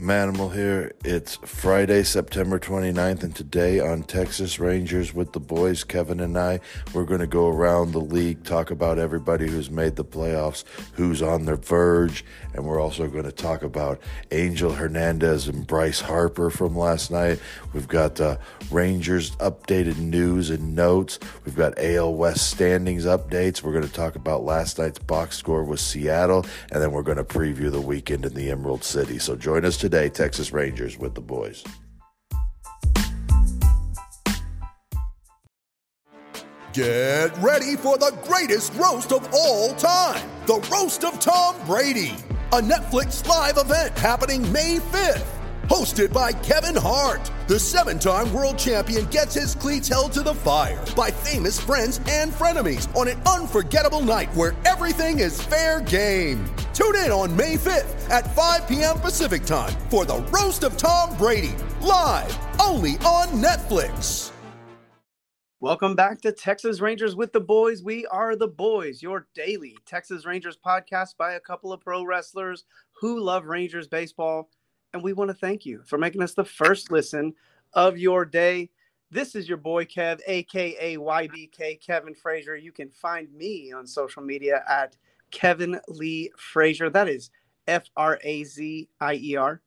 Manimal here. It's Friday, September 29th, and today on Texas Rangers with the boys, Kevin and I, we're going to go around the league, talk about everybody who's made the playoffs, who's on the verge, and we're also going to talk about Angel Hernandez and Bryce Harper from last night. We've got uh, Rangers updated news and notes. We've got AL West standings updates. We're going to talk about last night's box score with Seattle, and then we're going to preview the weekend in the Emerald City. So join us today, Texas Rangers with the boys. Get ready for the greatest roast of all time the Roast of Tom Brady, a Netflix live event happening May 5th. Hosted by Kevin Hart, the seven time world champion gets his cleats held to the fire by famous friends and frenemies on an unforgettable night where everything is fair game. Tune in on May 5th at 5 p.m. Pacific time for the Roast of Tom Brady, live only on Netflix. Welcome back to Texas Rangers with the Boys. We are the Boys, your daily Texas Rangers podcast by a couple of pro wrestlers who love Rangers baseball. And we want to thank you for making us the first listen of your day. This is your boy Kev, aka YBK Kevin Frazier. You can find me on social media at Kevin Lee Frazier. That is F R A Z I E R.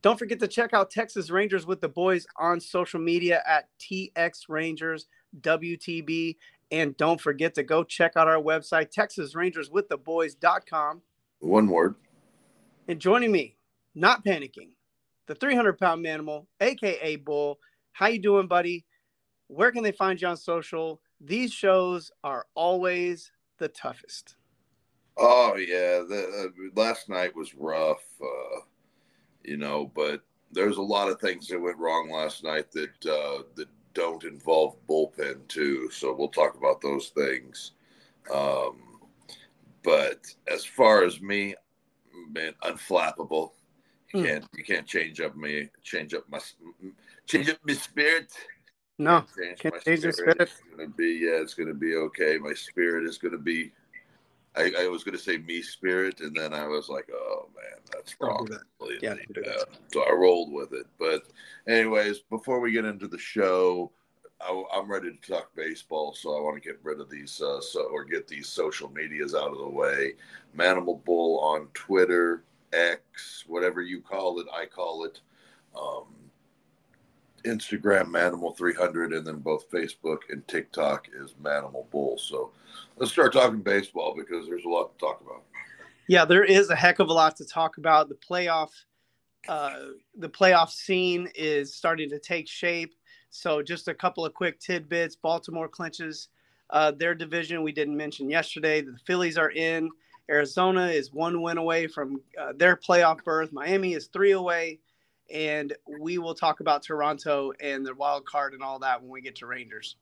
Don't forget to check out Texas Rangers with the Boys on social media at TX Rangers WTB. And don't forget to go check out our website, TexasRangersWithTheBoys.com. One word. And joining me, not panicking, the 300 pound manimal, aka Bull. How you doing, buddy? Where can they find you on social? These shows are always the toughest. Oh yeah, the, uh, last night was rough, uh, you know, but there's a lot of things that went wrong last night that uh, that don't involve bullpen too. So we'll talk about those things. Um, but as far as me, man, unflappable. You Hmm. can't you can't change up me change up my change up my spirit. No, Change can't my change your spirit. spirit. It's gonna be yeah, it's gonna be okay. My spirit is gonna be. I, I was gonna say me spirit, and then I was like, oh man, that's wrong. do that. Yeah, don't that. Yeah. So I rolled with it. But anyways, before we get into the show, I, I'm ready to talk baseball. So I want to get rid of these uh, so or get these social medias out of the way. Manimal Bull on Twitter, X, whatever you call it, I call it. Um, Instagram Manimal 300, and then both Facebook and TikTok is Manimal Bull. So let's start talking baseball because there's a lot to talk about. Yeah, there is a heck of a lot to talk about. The playoff, uh, the playoff scene is starting to take shape. So, just a couple of quick tidbits. Baltimore clinches uh, their division. We didn't mention yesterday. The Phillies are in. Arizona is one win away from uh, their playoff berth. Miami is three away, and we will talk about Toronto and the wild card and all that when we get to Rangers.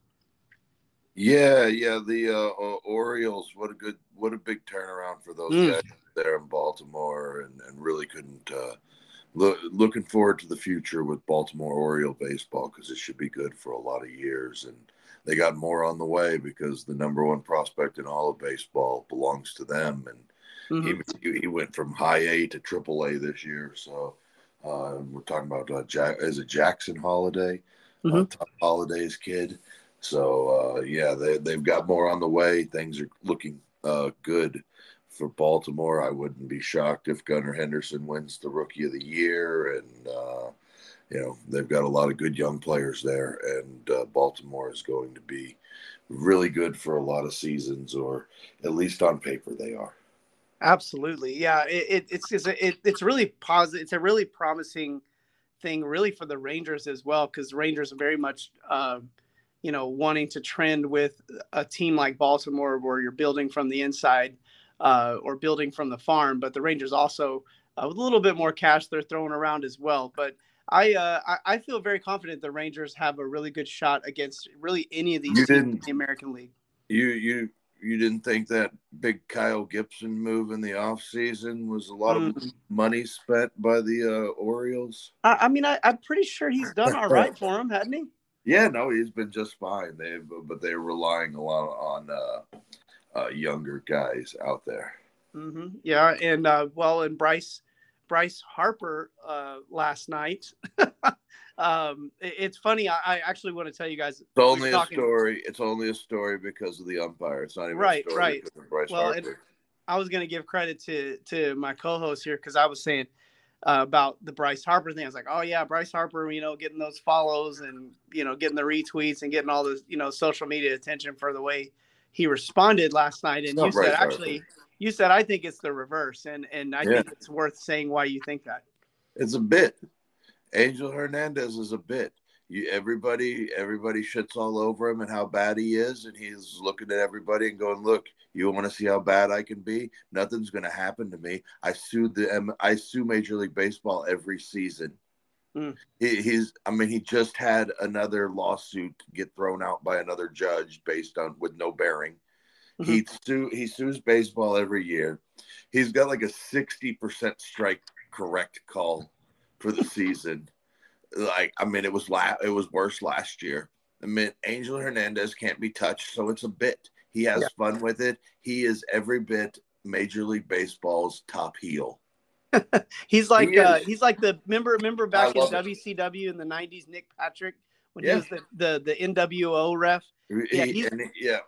Yeah, yeah, the uh, uh, Orioles. What a good, what a big turnaround for those Mm. guys there in Baltimore, and, and really couldn't. Uh, look, looking forward to the future with Baltimore Oriole baseball because it should be good for a lot of years, and they got more on the way because the number one prospect in all of baseball belongs to them, and Mhm. he, he went from high A to triple A this year. So uh, we're talking about uh, Jack, is it Jackson Holliday, uh, Mhm. Tom Holliday's kid. So uh, yeah, they they've got more on the way. Things are looking uh, good for Baltimore. I wouldn't be shocked if Gunnar Henderson wins the Rookie of the Year, and uh, you know they've got a lot of good young players there, and uh, Baltimore is going to be really good for a lot of seasons, or at least on paper they are. Absolutely, yeah. It, it, it's it's a, it, it's really positive. It's a really promising thing, really, for the Rangers as well, because the Rangers are very much, uh, you know, wanting to trend with a team like Baltimore, where you're building from the inside uh, or building from the farm. But the Rangers also, uh, with a little bit more cash, they're throwing around as well. But I, uh, I I feel very confident the Rangers have a really good shot against really any of these You teams in the American League. You you you didn't think that big Kyle Gibson move in the offseason was a lot of Mm. money spent by the uh, Orioles? I, I mean, I, I'm pretty sure he's done all right for him, hadn't he? Yeah, no, he's been just fine. They but they're relying a lot on uh, uh, younger guys out there. hmm Yeah, and uh, well, and Bryce Bryce Harper uh, last night. um, it, it's funny. I, I, actually want to tell you guys. It's only a story. It's only a story because of the umpire. It's not even right, right. Bryce well, Harper. I was going to give credit to to my co-host here because I was saying uh, about the Bryce Harper thing. I was like, oh yeah, Bryce Harper, you know, getting those follows and you know getting the retweets and getting all the you know social media attention for the way he responded last night. And you said actually, you said I think it's the reverse, and and I yeah. think it's worth saying why you think that. It's a bit. Angel Hernandez is a bit. You, everybody, everybody shits all over him and how bad he is, and he's looking at everybody and going, "Look, you want to see how bad I can be? Nothing's going to happen to me. I sue the I sue Major League Baseball every season. Mm. He, he's I mean he just had another lawsuit get thrown out by another judge based on with no bearing. Mm-hmm. He sue he sues baseball every year. He's got like a sixty percent strike correct call for the season. Like I mean, it was la- it was worse last year. I mean, Angel Hernandez can't be touched, so it's a bit. He has yeah. fun with it. He is every bit Major League Baseball's top heel. he's like he uh, he's like the member remember back in WCW it. in the '90s, Nick Patrick when yeah. he was the, the the NWO ref. Yeah, he's, yeah.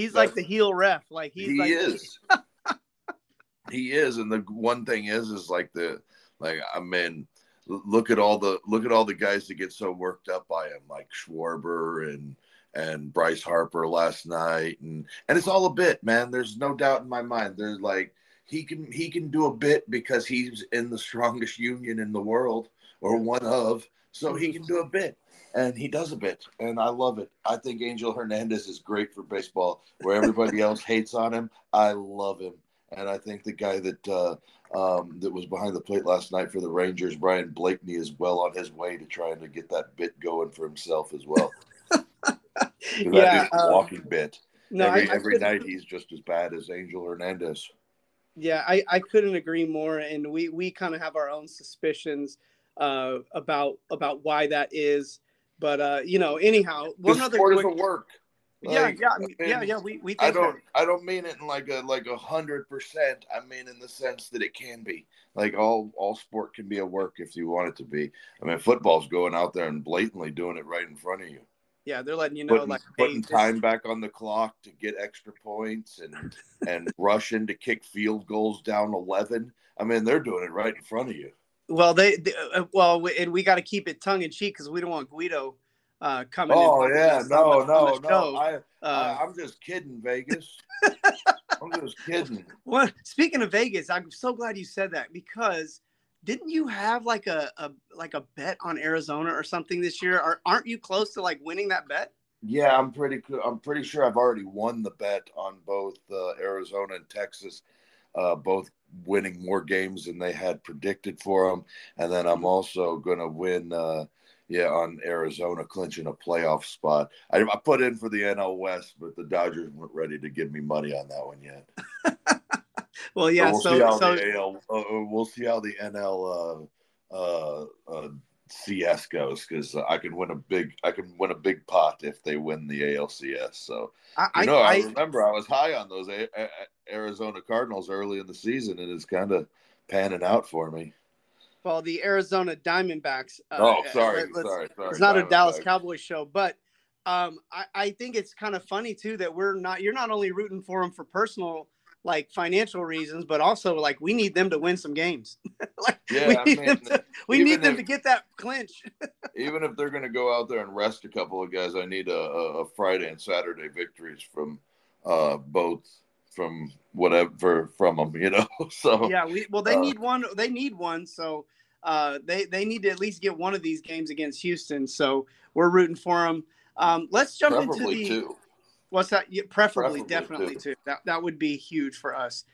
He's like the heel ref. Like he's he like, is. he is, and the one thing is, is like the like I mean, look at all the look at all the guys that get so worked up by him, like Schwarber and and Bryce Harper last night, and and it's all a bit, man. There's no doubt in my mind. There's like he can he can do a bit because he's in the strongest union in the world or one of, so he can do a bit. And he does a bit, and I love it. I think Angel Hernandez is great for baseball. Where everybody else hates on him, I love him, and I think the guy that uh, um, that was behind the plate last night for the Rangers, Brian Blakney, is well on his way to trying to get that bit going for himself as well. yeah, um, walking bit. No, every, I, I every night he's just as bad as Angel Hernandez. Yeah, I, I couldn't agree more, and we we kind of have our own suspicions uh, about about why that is. But uh, you know, anyhow, one the other sport quick, doesn't work. Like, yeah, yeah, I mean, yeah, yeah. We, we I don't that. I don't mean it in like a like a hundred percent. I mean in the sense that it can be. Like all all sport can be a work if you want it to be. I mean football's going out there and blatantly doing it right in front of you yeah, they're letting you know putting, like putting hey, time this... back on the clock to get extra points and and rushing to kick field goals down eleven. I mean, they're doing it right in front of you. Well, they, they uh, well, and we got to keep it tongue in cheek because we don't want Guido uh, coming. Oh yeah, no, no, no. I, uh, I, am just kidding, Vegas. I'm just kidding. Well, speaking of Vegas, I'm so glad you said that because didn't you have like a, a like a bet on Arizona or something this year? Or aren't you close to like winning that bet? Yeah, I'm pretty. I'm pretty sure I've already won the bet on both uh, Arizona and Texas, uh, both winning more games than they had predicted for them, and then I'm also going to win. Uh, yeah, on Arizona clinching a playoff spot. I, I, put in for the NL West, but the Dodgers weren't ready to give me money on that one yet. well, yeah. So, we'll, so, see how the AL, uh, uh, we'll see how the NL uh, uh, uh CS goes because I can win a big I can win a big pot if they win the ALCS. So I, you know I, I, remember I was high on those a- a- Arizona Cardinals early in the season, and it's kind of panning out for me. Well, the Arizona Diamondbacks. Uh, oh, sorry, sorry, sorry. It's not a Dallas Cowboys show, but um, I, I think it's kind of funny too that we're not. You're not only rooting for them for personal like financial reasons, but also like we need them to win some games. like yeah, we need, I mean, them, to, we need them if, to get that clinch. even if they're going to go out there and rest a couple of guys, I need a, a Friday and Saturday victories from uh, both from whatever from them, you know. So yeah, we well they uh, need one. They need one. So uh, they they need to at least get one of these games against Houston. So we're rooting for them. Um, let's jump into the. Two. What's that? Yeah, preferably, preferably, definitely too. too. That that would be huge for us.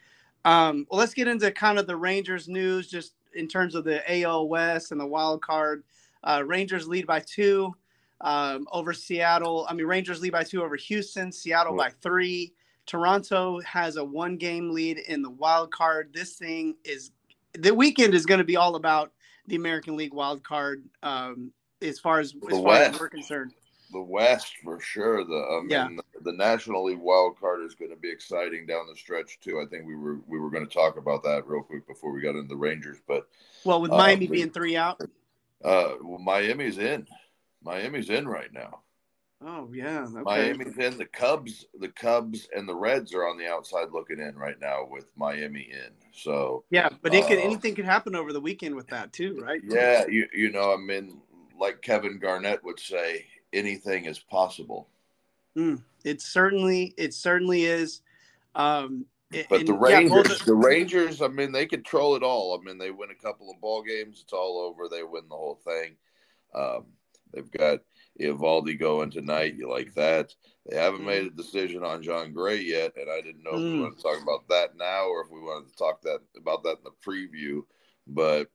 Um, well, let's get into kind of the Rangers news, just in terms of the AL West and the wild card. Uh, Rangers lead by two um, over Seattle. I mean, Rangers lead by two over Houston. Seattle by three. Toronto has a one game lead in the wild card. This thing is the weekend is going to be all about the American League wild card um, as far as as far as we're concerned. The West for sure. The I mean, Yeah. the, the National League wild card is going to be exciting down the stretch too. I think we were we were going to talk about that real quick before we got into the Rangers, but Well, with Uh, Miami we- being three out. uh, well, Miami's in. Miami's in right now. Oh yeah. Okay. Miami's in. The Cubs, the Cubs and the Reds are on the outside looking in right now with Miami in. So Yeah, but it could Uh, anything could happen over the weekend with that too, right? yeah, you you know, I mean, like Kevin Garnett would say, anything is possible. Mm, it certainly it certainly is. Um, But and, the yeah, Rangers, both- the Rangers, I mean, they control it all. I mean, they win a couple of ball games, it's all over. They win the whole thing. Um, they've got Eovaldi going tonight. You like that? They haven't Mm. made a decision on Jon Gray yet, and I didn't know if we Mm. wanted to talk about that now or if we wanted to talk that about that in the preview. But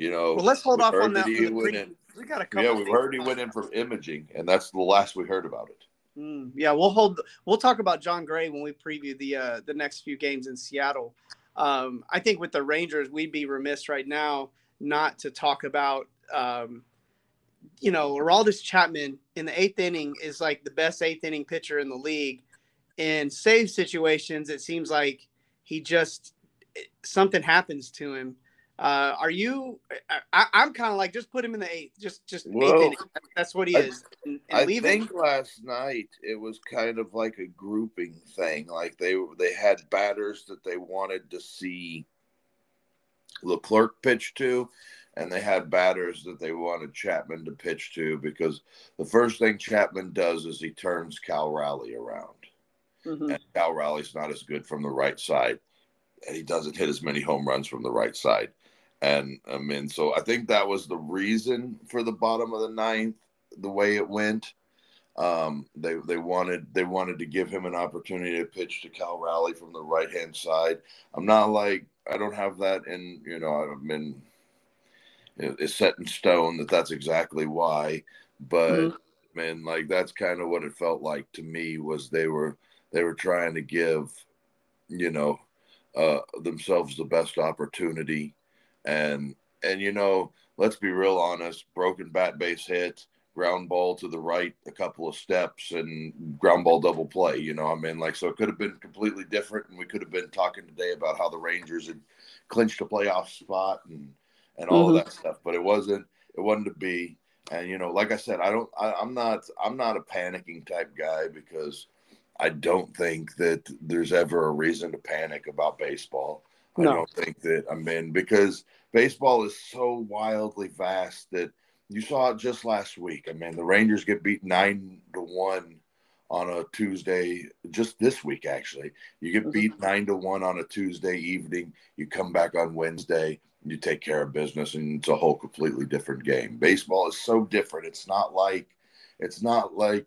you know, well, let's hold off on that. he for the went in- we got a couple. Yeah, we heard he went in for imaging, and that's the last we heard about it. Mm, yeah, we'll hold. We'll talk about Jon Gray when we preview the uh, the next few games in Seattle. Um, I think with the Rangers, we'd be remiss right now not to talk about. Um, you know, Aroldis Chapman in the eighth inning is like the best eighth inning pitcher in the league. In save situations, it seems like he just something happens to him. Uh, are you? I, I'm kind of like just put him in the eighth, just just eighth Well, inning. That's what he I- is. And, and I leave him. think last night it was kind of like a grouping thing. Like they they had batters that they wanted to see Leclerc pitch to, and they had batters that they wanted Chapman to pitch to because the first thing Chapman does is he turns Cal Raleigh around, Mhm. and Cal Raleigh's not as good from the right side, and he doesn't hit as many home runs from the right side. And I mean, so I think that was the reason for the bottom of the ninth, the way it went. Um, they they wanted they wanted to give him an opportunity to pitch to Cal Raleigh from the right hand side. I'm not like I don't have that in you know I've been it's set in stone that that's exactly why, but Mhm. man, like that's kind of what it felt like to me was they were they were trying to give you know uh, themselves the best opportunity and and you know let's be real honest broken bat base hit ground ball to the right a couple of steps and ground ball double play you know i mean? Like so it could have been completely different and we could have been talking today about how the rangers had clinched a playoff spot and and all Mhm. of that stuff but it wasn't it wasn't to be. And you know like i said i don't I, i'm not i'm not a panicking type guy because i don't think that there's ever a reason to panic about baseball I No. don't think that I mean because baseball is so wildly vast that you saw it just last week. I mean, the Rangers get beat nine to one on a Tuesday, just this week actually. You get Mhm. beat nine to one on a Tuesday evening. You come back on Wednesday, you take care of business, and it's a whole completely different game. Baseball is so different. It's not like it's not like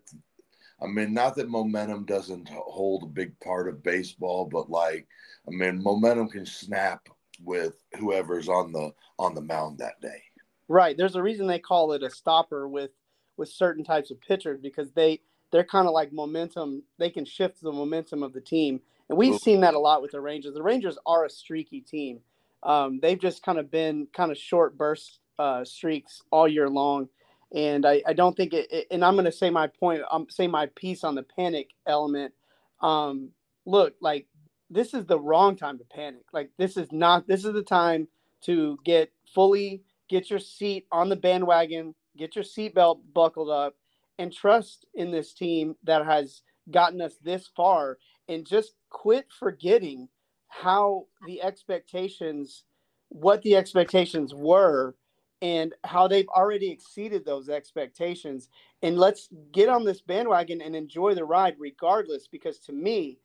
I mean, not that momentum doesn't hold a big part of baseball, but like, I mean, momentum can snap with whoever's on the on the mound that day. Right. There's a reason they call it a stopper with with certain types of pitchers because they they're kind of like momentum. They can shift the momentum of the team, and we've seen that a lot with the Rangers. The Rangers are a streaky team. Um, they've just kind of been kind of short burst uh, streaks all year long, and I, I don't think it, it- And I'm going to say my point. I'm say my piece on the panic element. Um, look, like this is the wrong time to panic. Like this is not. This is the time to get fully get your seat on the bandwagon, get your seatbelt buckled up, and trust in this team that has gotten us this far, and just quit forgetting how the expectations, what the expectations were, and how they've already exceeded those expectations. And let's get on this bandwagon and enjoy the ride, regardless. Because to me,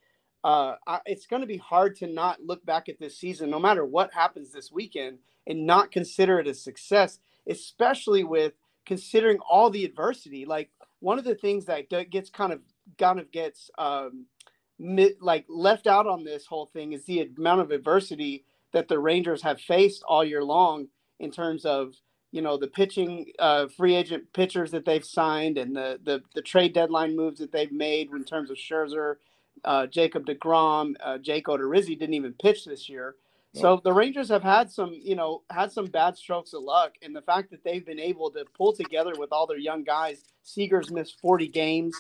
uh, I, it's going to be hard to not look back at this season, no matter what happens this weekend, and not consider it a success, especially with considering all the adversity. Like one of the things that gets kind of kind of gets um, like left out on this whole thing is the amount of adversity that the Rangers have faced all year long in terms of you know the pitching uh, free agent pitchers that they've signed and the, the the trade deadline moves that they've made in terms of Scherzer, uh, Jacob Degrom, uh, Jake Odorizzi didn't even pitch this year. So the Rangers have had some, you know, had some bad strokes of luck, and the fact that they've been able to pull together with all their young guys. Seager's missed 40 games.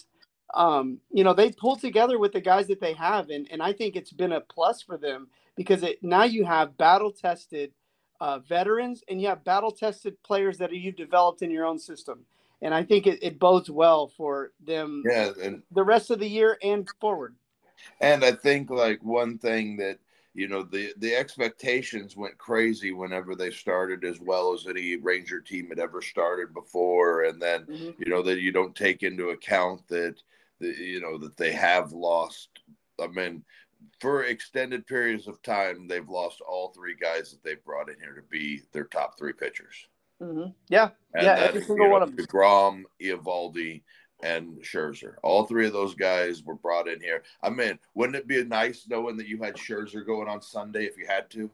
Um, you know, they pulled together with the guys that they have, and and I think it's been a plus for them because it now you have battle tested uh, veterans and you have battle tested players that you've developed in your own system, and I think it, it bodes well for them. Yeah, and the rest of the year and forward. And I think like one thing that you know the the expectations went crazy whenever they started as well as any ranger team had ever started before and then mm-hmm. you know that you don't take into account that the, you know that they have lost i mean for extended periods of time they've lost all three guys that they've brought in here to be their top three pitchers mm-hmm. yeah and yeah every single you know, one of them DeGrom, Eovaldi, and Scherzer. All three of those guys were brought in here. I mean, wouldn't it be nice knowing that you had Scherzer going on Sunday if you had to?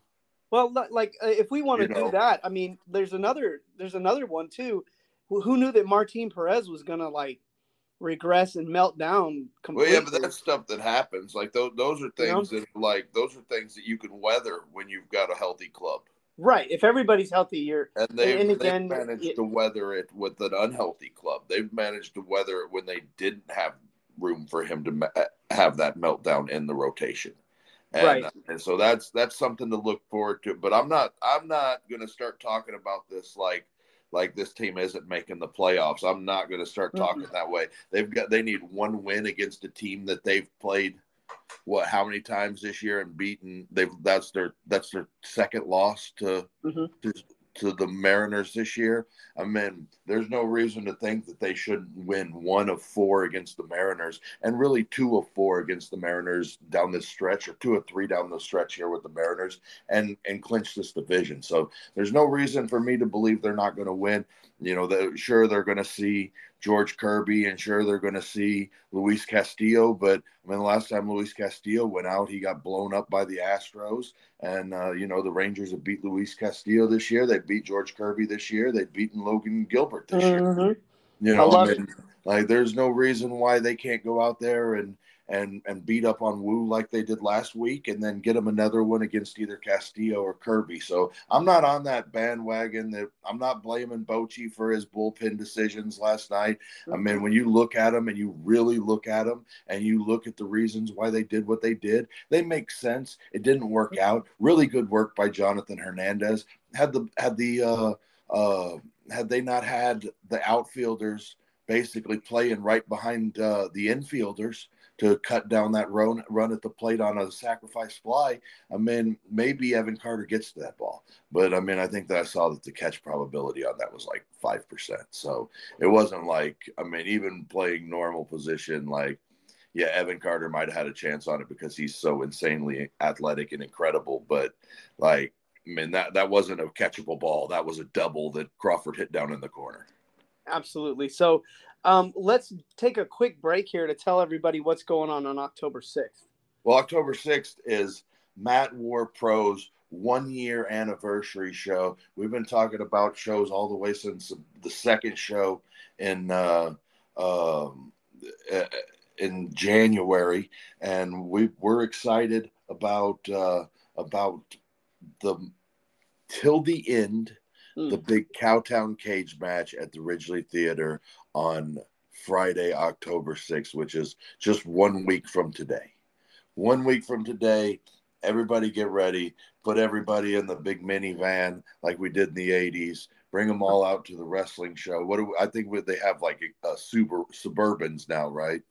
Well, like uh, if we want to do that, I mean, there's another there's another one too. Who knew that Martin Perez was gonna like regress and melt down completely? Well, yeah, but that's stuff that happens. Like those those are things you know? that like those are things that you can weather when you've got a healthy club. Right. If everybody's healthy, you're and they've, and again, managed it, to weather it with an unhealthy club. They've managed to weather it when they didn't have room for him to ma- have that meltdown in the rotation. And, right. Uh, and so that's that's something to look forward to. But I'm not I'm not going to start talking about this like like this team isn't making the playoffs. I'm not going to start talking mm-hmm. that way. They've got they need one win against a team that they've played what how many times this year and beaten they've that's their that's their second loss to mm-hmm. to, to the Mariners this year. I mean, there's no reason to think that they shouldn't win one of four against the Mariners and really two of four against the Mariners down this stretch or two of three down the stretch here with the Mariners and and clinch this division. So there's no reason for me to believe they're not going to win. You know, the, sure they're going to see George Kirby, and sure they're going to see Luis Castillo. But I mean, the last time Luis Castillo went out, he got blown up by the Astros, and uh, you know the Rangers have beat Luis Castillo this year. They beat George Kirby this year. They've beaten Logan Gilbert this mm-hmm. year. You know, I mean, like there's no reason why they can't go out there and and and beat up on Woo like they did last week, and then get them another one against either Castillo or Kirby. So I'm not on that bandwagon. That I'm not blaming Bochy for his bullpen decisions last night. I mean, when you look at them and you really look at them and you look at the reasons why they did what they did, they make sense. It didn't work out. Really good work by Jonathan Hernandez. Had the had the uh, uh, had they not had the outfielders basically playing right behind uh, the infielders to cut down that run run at the plate on a sacrifice fly. I mean, maybe Evan Carter gets to that ball, but I mean, I think that I saw that the catch probability on that was like five percent. So it wasn't like I mean, even playing normal position, like yeah, Evan Carter might have had a chance on it because he's so insanely athletic and incredible, but like. I mean that that wasn't a catchable ball. That was a double that Crawford hit down in the corner. Absolutely. So um, let's take a quick break here to tell everybody what's going on on October 6th. Well, October 6th is Matt War Pro's one year anniversary show. We've been talking about shows all the way since the second show in uh, um, in January, and we we're excited about uh, about the till the end mm. the big Cowtown cage match at the Ridglea Theater on Friday, October 6th, which is just one week from today. One week from today, everybody get ready, put everybody in the big minivan like we did in the 80s, bring them all out to the wrestling show. What do we, I think they have like a, a super suburbans now, right?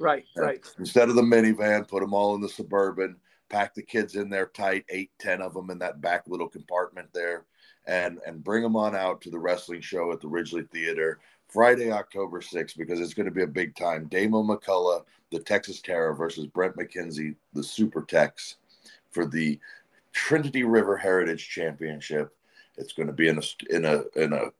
Right, right. Instead of the minivan, put them all in the suburban, pack the kids in there tight, eight, ten of them in that back little compartment there and and bring them on out to the wrestling show at the Ridglea Theater Friday, October 6th, because it's going to be a big time. Damo McCullough, the Texas Terror versus Brent McKenzie, the Super Tex, for the Trinity River Heritage Championship. It's going to be in a in a in a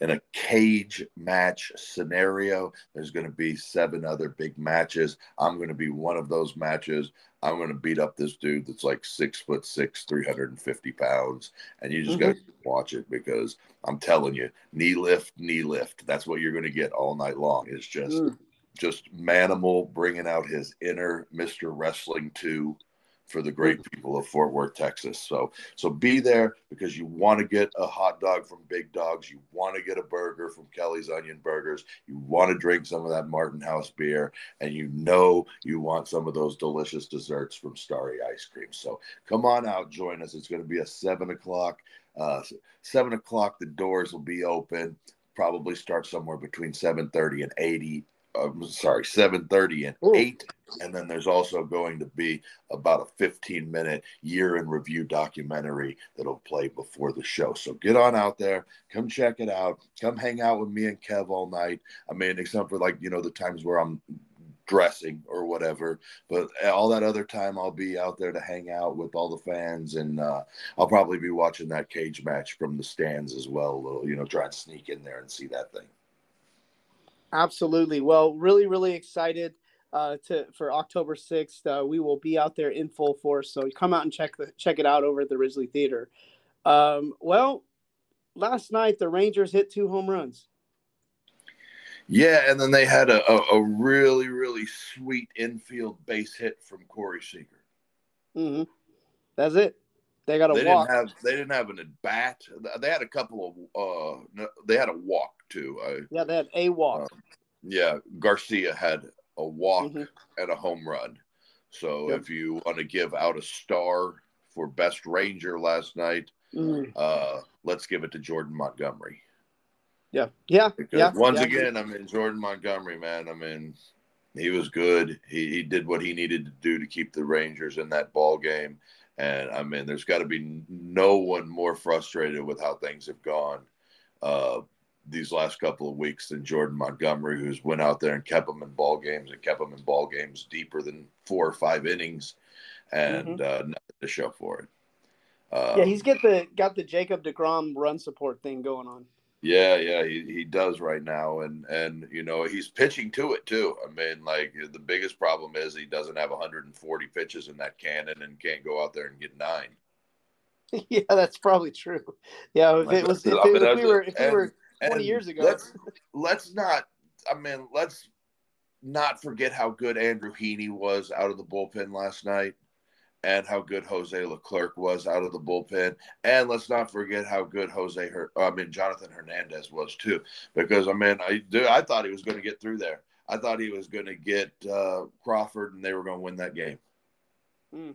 in a cage match scenario. There's going to be seven other big matches. I'm going to be one of those matches. I'm going to beat up this dude that's like six foot six, 350 pounds. And you just mm-hmm. got to watch it because I'm telling you, knee lift, knee lift. That's what you're going to get all night long. It's just, mm. just Manimal bringing out his inner Mr. Wrestling 2 for the great people of Fort Worth, Texas. So so be there because you want to get a hot dog from Big Dogs, you want to get a burger from Kelly's Onion Burgers, you want to drink some of that Martin House beer, and you know you want some of those delicious desserts from Starry Ice Cream. So come on out, join us. It's going to be a seven o'clock. Uh, seven o'clock, the doors will be open. Probably start somewhere between seven thirty and eighty I'm sorry, 7:30 and Ooh. 8 and then there's also going to be about a 15 minute year in review documentary that'll play before the show. So get on out there, come check it out, come hang out with me and Kev all night. I mean, except for like, you know, the times where I'm dressing or whatever, but all that other time I'll be out there to hang out with all the fans and uh, I'll probably be watching that cage match from the stands as well, a little, you know, try and sneak in there and see that thing. Absolutely. Well, really, really excited uh, to for October sixth. Uh, we will be out there in full force. So come out and check the check it out over at the Ridglea Theater. Um, well, last night the Rangers hit two home runs. Yeah, and then they had a, a, a really, really sweet infield base hit from Corey Seager. Mm-hmm. That's it. They got a they walk. Didn't have, they didn't have an at bat. They had a couple of. Uh, they had a walk too. I, yeah, they had a walk. Um, yeah, Garcia had a walk mm-hmm. and a home run. So yep. if you want to give out a star for best Ranger last night, mm. uh, let's give it to Jordan Montgomery. Yeah, yeah, because yeah. Once yeah. again, I mean Jordan Montgomery, man. I mean, he was good. He, he did what he needed to do to keep the Rangers in that ball game. And I mean, there's got to be no one more frustrated with how things have gone uh, these last couple of weeks than Jordan Montgomery, who's went out there and kept them in ball games and kept them in ball games deeper than four or five innings, and mm-hmm. uh, nothing to show for it. Uh, yeah, he's get the got the Jacob Degrom run support thing going on. Yeah, yeah, he, he does right now, and and you know he's pitching to it too. I mean, like the biggest problem is he doesn't have 140 pitches in that cannon and can't go out there and get nine. Yeah, that's probably true. Yeah, if it was if, it, if we were if we were 20 years ago. Let's let's not. I mean, let's not forget how good Andrew Heaney was out of the bullpen last night, and how good Jose Leclerc was out of the bullpen, and let's not forget how good Jose. Her, I mean, Jonathan Hernandez was too. Because I mean, I do. I thought he was going to get through there. I thought he was going to get uh, Crawford, and they were going to win that game. Mm.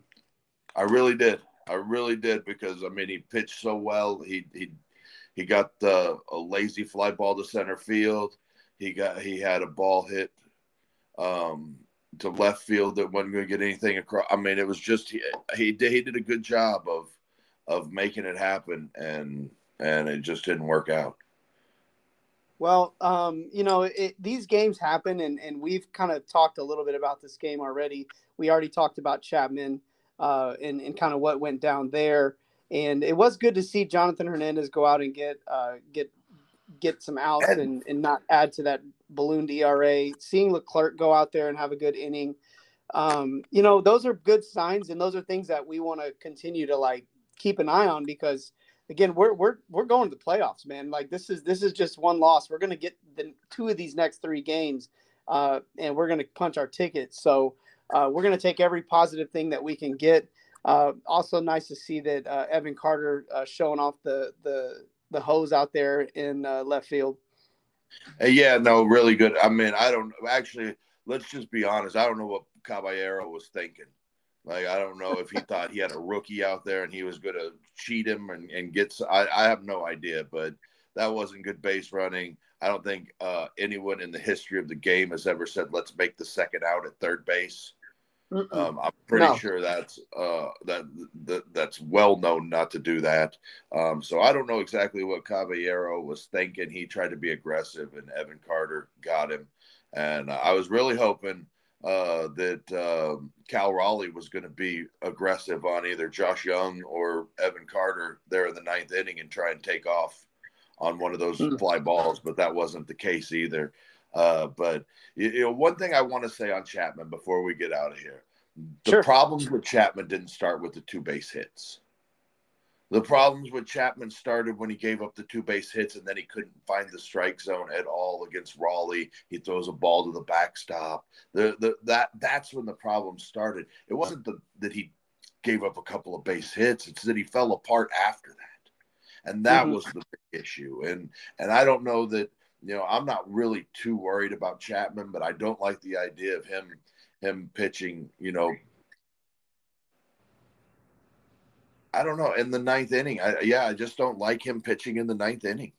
I really did. I really did because I mean he pitched so well. He he he got a lazy fly ball to center field. He got he had a ball hit um, to left field that wasn't going to get anything across. I mean, it was just he he did, he did a good job of of making it happen, and and it just didn't work out. Well, um, you know, it, these games happen, and, and we've kind of talked a little bit about this game already. We already talked about Chapman uh, and, and kind of what went down there and it was good to see Jonathan Hernandez go out and get uh, get get some outs and, and not add to that ballooned ERA. Seeing Leclerc go out there and have a good inning, um, you know, those are good signs, and those are things that we want to continue to like keep an eye on because again, we're we're we're going to the playoffs, man. Like this is this is just one loss. We're gonna get the two of these next three games, uh, and we're gonna punch our tickets. So uh, we're gonna take every positive thing that we can get. Uh, also, nice to see that uh, Evan Carter uh, showing off the the the hose out there in uh, left field. Yeah, no, really good. I mean, I don't actually. Let's just be honest. I don't know what Caballero was thinking. Like, I don't know if he thought he had a rookie out there and he was going to cheat him and, and get. I, I have no idea, but that wasn't good base running. I don't think uh, anyone in the history of the game has ever said, "Let's make the second out at third base." Um, I'm pretty no. sure that's uh, that, that that's well known not to do that. Um, so I don't know exactly what Caballero was thinking. He tried to be aggressive, and Evan Carter got him. And I was really hoping uh, that um, Cal Raleigh was going to be aggressive on either Josh Jung or Evan Carter there in the ninth inning and try and take off on one of those mm-hmm. fly balls, but that wasn't the case either. Uh, but you know, one thing I want to say on Chapman before we get out of here, the sure. problems with Chapman didn't start with the two base hits. The problems with Chapman started when he gave up the two base hits and then he couldn't find the strike zone at all against Raleigh. He throws a ball to the backstop. The, the that that's when the problem started. It wasn't the, that he gave up a couple of base hits. It's that he fell apart after that, and that mm-hmm. was the big issue. And and I don't know that you know I'm not really too worried about Chapman, but I don't like the idea of him him pitching. You know, I don't know in the ninth inning. I, yeah, I just don't like him pitching in the ninth inning.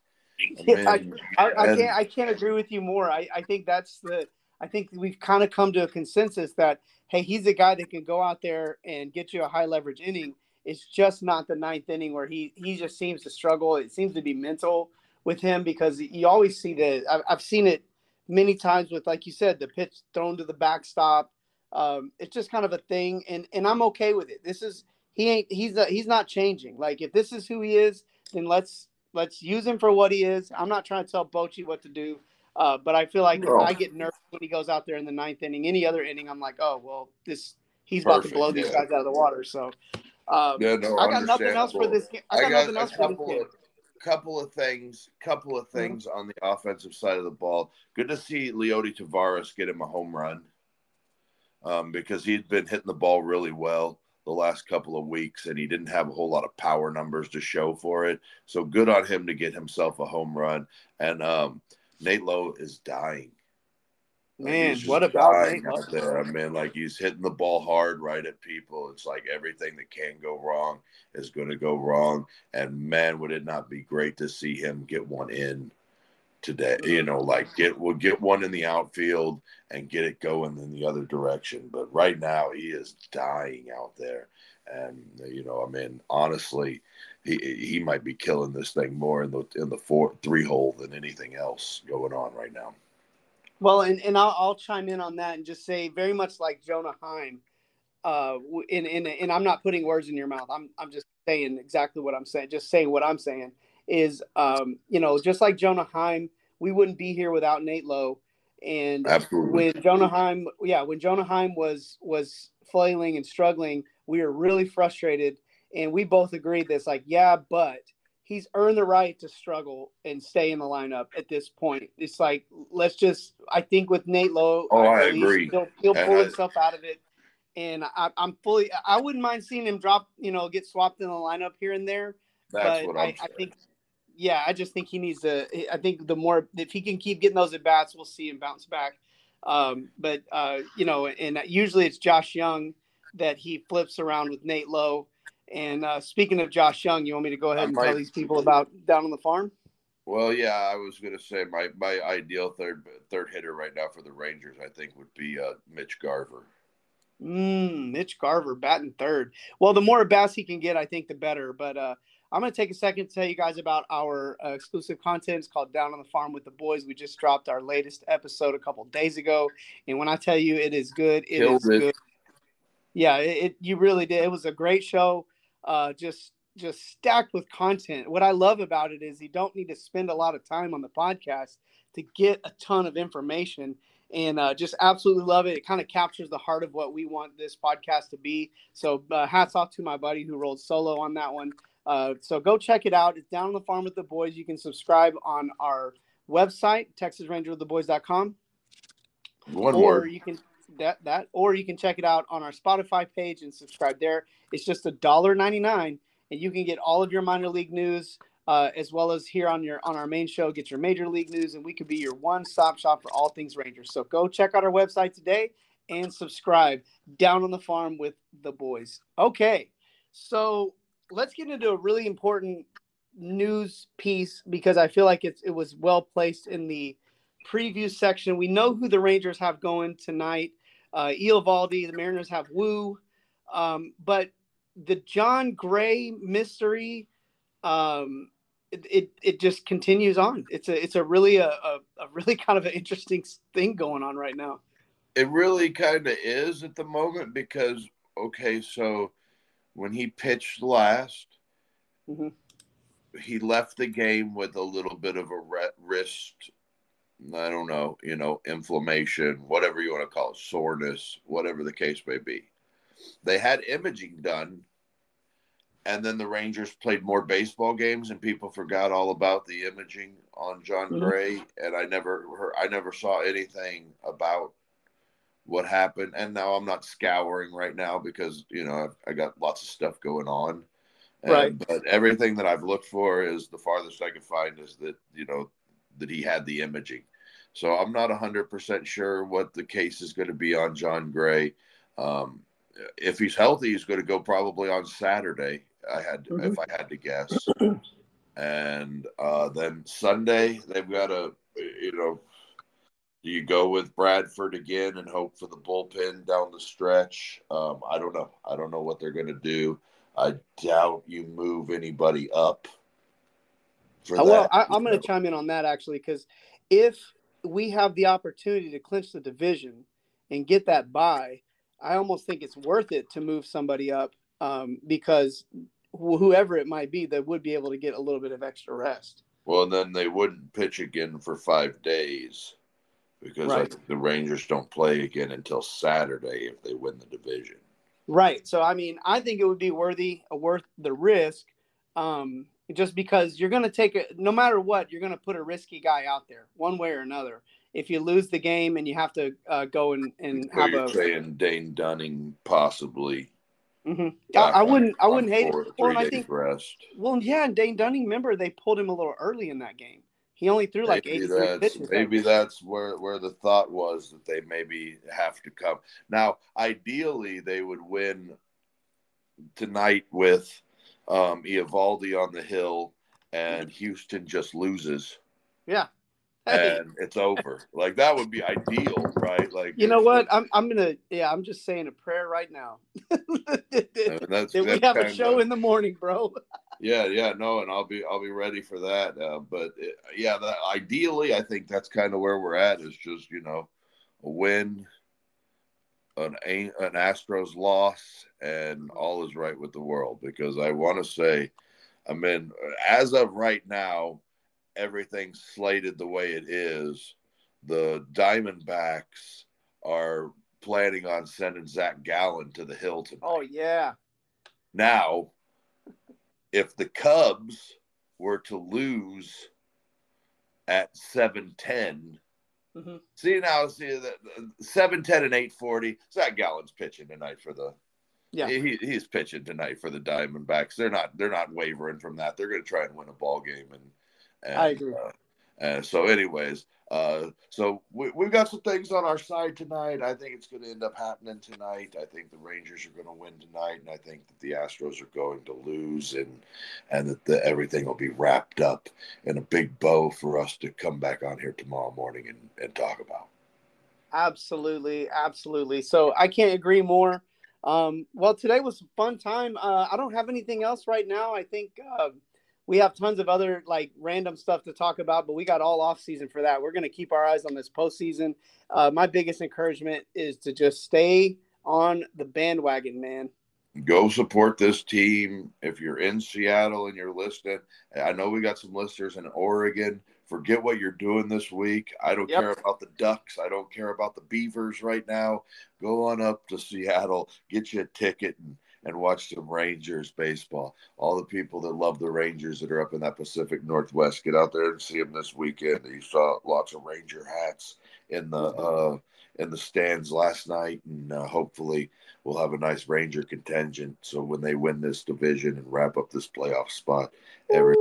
I, I, I, can't I can't agree with you more. I, I think that's the I think we've kind of come to a consensus that hey, he's a guy that can go out there and get you a high leverage inning. It's just not the ninth inning where he he just seems to struggle. It seems to be mental with him because you always see the I've, I've seen it many times with like you said the pitch thrown to the backstop. Um, it's just kind of a thing, and and I'm okay with it. This is he ain't he's a, he's not changing. Like if this is who he is, then let's let's use him for what he is. I'm not trying to tell Bochy what to do, uh, but I feel like no. I get nervous when he goes out there in the ninth inning. Any other inning, I'm like, oh well, this he's Perfect, about to blow yeah. these guys out of the water. So um, yeah, no, I got nothing else for this. I got, I got nothing else for this game. Couple of things, couple of mm-hmm. things on the offensive side of the ball. Good to see Leody Taveras get him a home run um, because he'd been hitting the ball really well the last couple of weeks and he didn't have a whole lot of power numbers to show for it. So good on him to get himself a home run. And um, Nate Lowe is dying. Man, like what about out there? I mean, like he's hitting the ball hard right at people. It's like everything that can go wrong is going to go wrong. And man, would it not be great to see him get one in today. You know, like get we'll get one in the outfield and get it going in the other direction. But right now he is dying out there. And you know, I mean, honestly, he he might be killing this thing more in the in the four three hole than anything else going on right now. Well, and, and I'll, I'll chime in on that and just say very much like Jonah Heim, uh, in, in, and I'm not putting words in your mouth. I'm, I'm just saying exactly what I'm saying, just saying what I'm saying is, um, you know, just like Jonah Heim, we wouldn't be here without Nate Lowe. And Absolutely. when Jonah Heim, yeah, when Jonah Heim was was flailing and struggling, we were really frustrated, and we both agreed this, like, yeah, but he's earned the right to struggle and stay in the lineup at this point. It's like let's just. I think with Nate Lowe, oh, I, agree. He'll, he'll pull I, himself out of it, and I, am fully. I wouldn't mind seeing him drop, you know, get swapped in the lineup here and there. That's but I, I, think yeah, I just think he needs to. I think the more if he can keep getting those at bats, we'll see him bounce back. Um, but uh, you know, and usually it's Josh Jung that he flips around with Nate Lowe. And uh, speaking of Josh Jung, you want me to go ahead and tell these people about down on the farm? Well, yeah, I was going to say my my ideal third third hitter right now for the Rangers, I think, would be uh, Mitch Garver. Mm, Mitch Garver batting third. Well, the more bats he can get, I think, the better. But uh, I'm going to take a second to tell you guys about our uh, exclusive content. It's called Down on the Farm with the Boys. We just dropped our latest episode a couple days ago, and when I tell you it is good, it Killed is it. good. Yeah, it, it, you really did. It was a great show. Uh, just just stacked with content. What I love about it is you don't need to spend a lot of time on the podcast to get a ton of information and uh, just absolutely love it. It kind of captures the heart of what we want this podcast to be. So, uh, hats off to my buddy who rolled solo on that one. Uh, so go check it out. It's down on the farm with the boys. You can subscribe on our website, TexasRangerWithTheBoys.com. One or word. you can that that or you can check it out on our Spotify page and subscribe there. It's just a dollar ninety nine, and you can get all of your minor league news. Uh, as well as here on your on our main show, get your major league news, and we could be your one-stop shop for all things Rangers. So go check out our website today and subscribe. Down on the farm with the boys. Okay, so let's get into a really important news piece because I feel like it's it was well placed in the preview section. We know who the Rangers have going tonight. Uh, Eovaldi, the Mariners have Woo, um, but the Jon Gray mystery, um, it, it, it just continues on. It's a it's a really a, a, a really kind of an interesting thing going on right now. It really kind of is at the moment because okay, so when he pitched last, mm-hmm. he left the game with a little bit of a wrist. I don't know, you know, inflammation, whatever you want to call it, soreness, whatever the case may be. They had imaging done, and then the Rangers played more baseball games, and people forgot all about the imaging on Jon mm-hmm. Gray. And I never heard, I never saw anything about what happened. And now I'm not scouring right now because you know I've, I got lots of stuff going on. And, Right. But everything that I've looked for is the farthest I could find is that you know that he had the imaging. So I'm not 100% sure what the case is going to be on Jon Gray. Um, if he's healthy, he's going to go probably on Saturday. I had, Mhm. if I had to guess. and uh, then Sunday, they've got a, you know, do you go with Bradford again and hope for the bullpen down the stretch? Um, I don't know. I don't know what they're going to do. I doubt you move anybody up. For Uh, well, that, I, I'm going to chime in on that actually because if we have the opportunity to clinch the division and get that bye, I almost think it's worth it to move somebody up um, because wh- whoever it might be, they would be able to get a little bit of extra rest. Well, then they wouldn't pitch again for five days because I Right. think the Rangers don't play again until Saturday if they win the division. Right. So I mean, I think it would be worthy, worth the risk, um, just because you're going to take it. No matter what, you're going to put a risky guy out there, one way or another. If you lose the game and you have to uh, go and and So have you're a, saying Dane Dunning possibly. Mhm. I, I wouldn't, I wouldn't hate it. Well, I think, rest. well, yeah, and Dane Dunning, remember they pulled him a little early in that game. He only threw like maybe 83 that's pitches. maybe that's where where the thought was that they maybe have to come now ideally they would win tonight with um Eovaldi on the hill and Houston just loses Yeah. Hey, and it's over like that would be ideal right like you know what? I'm, I'm gonna, yeah, I'm just saying a prayer right now. and that's, that we have a show in the morning, bro. Yeah, yeah, no, and I'll be I'll be ready for that. Uh, but it, yeah, that, ideally, I think that's kind of where we're at. Is just you know a win, an an Astros loss, and all is right with the world. Because I want to say, I mean, as of right now, everything's slated the way it is. The Diamondbacks are planning on sending Zach Gallen to the hill tonight. Oh yeah. Now, if the Cubs were to lose at 710, Mhm. see now, see that 710 and 840, Zach Gallen's pitching tonight for the Yeah. he, he's pitching tonight for the Diamondbacks. They're not they're not wavering from that. They're going to try and win a ball game and, and I agree. Uh, and so, anyways, uh, so we, we've got some things on our side tonight. I think it's going to end up happening tonight. I think the Rangers are going to win tonight, and I think that the Astros are going to lose, and and that the, everything will be wrapped up in a big bow for us to come back on here tomorrow morning and, and talk about. Absolutely, absolutely. So I can't agree more. Um, well, today was a fun time. Uh, I don't have anything else right now. I think uh, we have tons of other like random stuff to talk about, but we got all off season for that. We're going to keep our eyes on this postseason. Uh, my biggest encouragement is to just stay on the bandwagon, man. go support this team if you're in Seattle and you're listening. I know we got some listeners in Oregon. Forget what you're doing this week. I don't Yep. care about the Ducks. I don't care about the Beavers right now. Go on up to Seattle, get you a ticket, and, and watch some Rangers baseball. All the people that love the Rangers that are up in that Pacific Northwest, get out there and see them this weekend. You saw lots of Ranger hats in the uh, in the stands last night, and uh, hopefully we'll have a nice Ranger contingent. So when they win this division and wrap up this playoff spot, every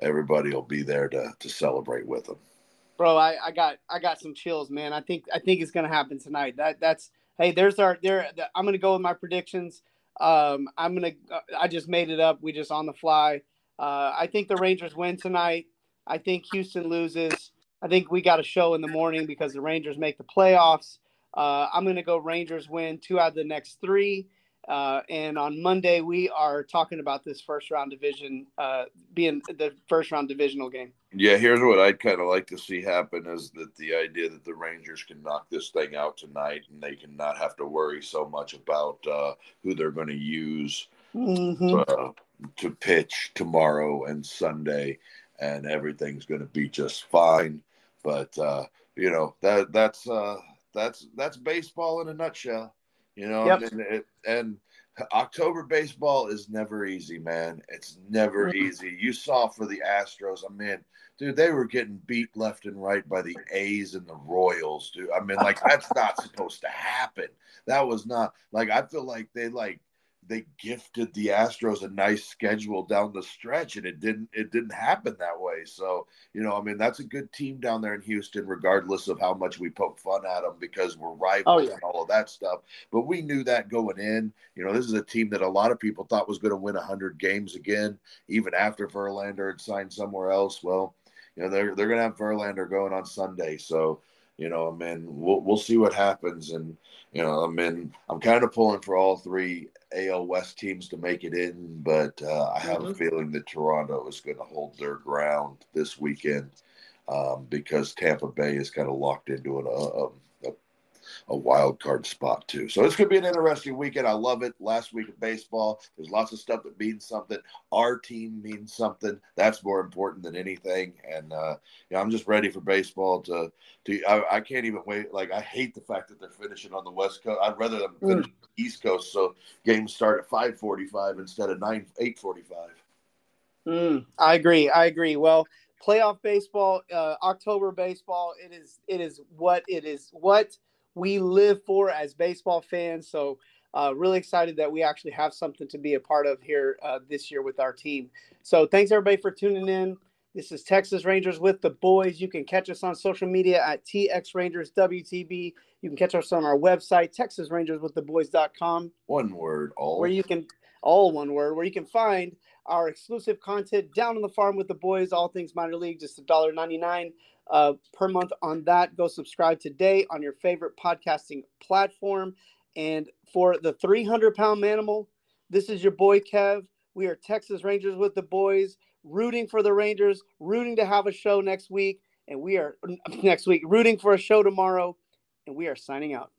everybody will be there to to celebrate with them. bro I, I got i got some chills man i think i think it's gonna happen tonight that that's hey there's our there i'm gonna go with my predictions. Um i'm gonna i just made it up. We just on the fly. Uh i think the rangers win tonight. I think houston loses. I think we got a show in the morning because the rangers make the playoffs. Uh i'm gonna go rangers win two out of the next three uh, and on Monday, we are talking about this first round division uh, being the first round divisional game. Yeah, here's what I'd kind of like to see happen is that the idea that the Rangers can knock this thing out tonight and they can not have to worry so much about uh, who they're going to use Mhm. uh, to pitch tomorrow and Sunday, and everything's going to be just fine. But uh, you know that that's uh, that's that's baseball in a nutshell. You know, Yep. and it, and October baseball is never easy, man. It's never Mhm. easy. You saw for the Astros, I mean, dude, they were getting beat left and right by the A's and the Royals, dude. I mean, like that's not supposed to happen. That was not like I feel like they like they gifted the Astros a nice schedule down the stretch, and it didn't it didn't happen that way. So you know, I mean, that's a good team down there in Houston, regardless of how much we poke fun at them because we're rivals Oh, yeah. and all of that stuff. But we knew that going in. You know, this is a team that a lot of people thought was going to win hundred games again, even after Verlander had signed somewhere else. Well, you know, they're they're going to have Verlander going on Sunday, so. You know, I mean, we'll we'll see what happens, and you know, I mean, I'm kind of pulling for all three AL West teams to make it in, but uh, I have a Mhm. feeling that Toronto is going to hold their ground this weekend um, because Tampa Bay is kind of locked into an, a, wild card spot too. So it's going to be an interesting weekend. I love it. Last week of baseball, there's lots of stuff that means something. Our team means something. That's more important than anything. And uh, yeah, I'm just ready for baseball to. to I, I can't even wait. Like I hate the fact that they're finishing on the West Coast. I'd rather them finish on the East Coast so games start at 5:45 instead of 9 8:45. Mm, I agree. I agree. Well, playoff baseball, uh, October baseball, it is it is what it is what we live for as baseball fans. So uh, really excited that we actually have something to be a part of here uh, this year with our team. So thanks everybody for tuning in. This is Texas Rangers with the boys. You can catch us on social media at TX Rangers WTB. You can catch us on our website, TexasRangersWithTheBoys.com One word, all. where you can all one word where you can find our exclusive content down on the farm with the boys all things minor league just $1.99 uh, per month on that. Go subscribe today on your favorite podcasting platform. And for the 300 pound manimal this is your boy kev. We are texas rangers with the boys rooting for the rangers rooting to have a show next week. And we are next week rooting for a show tomorrow. And we are signing out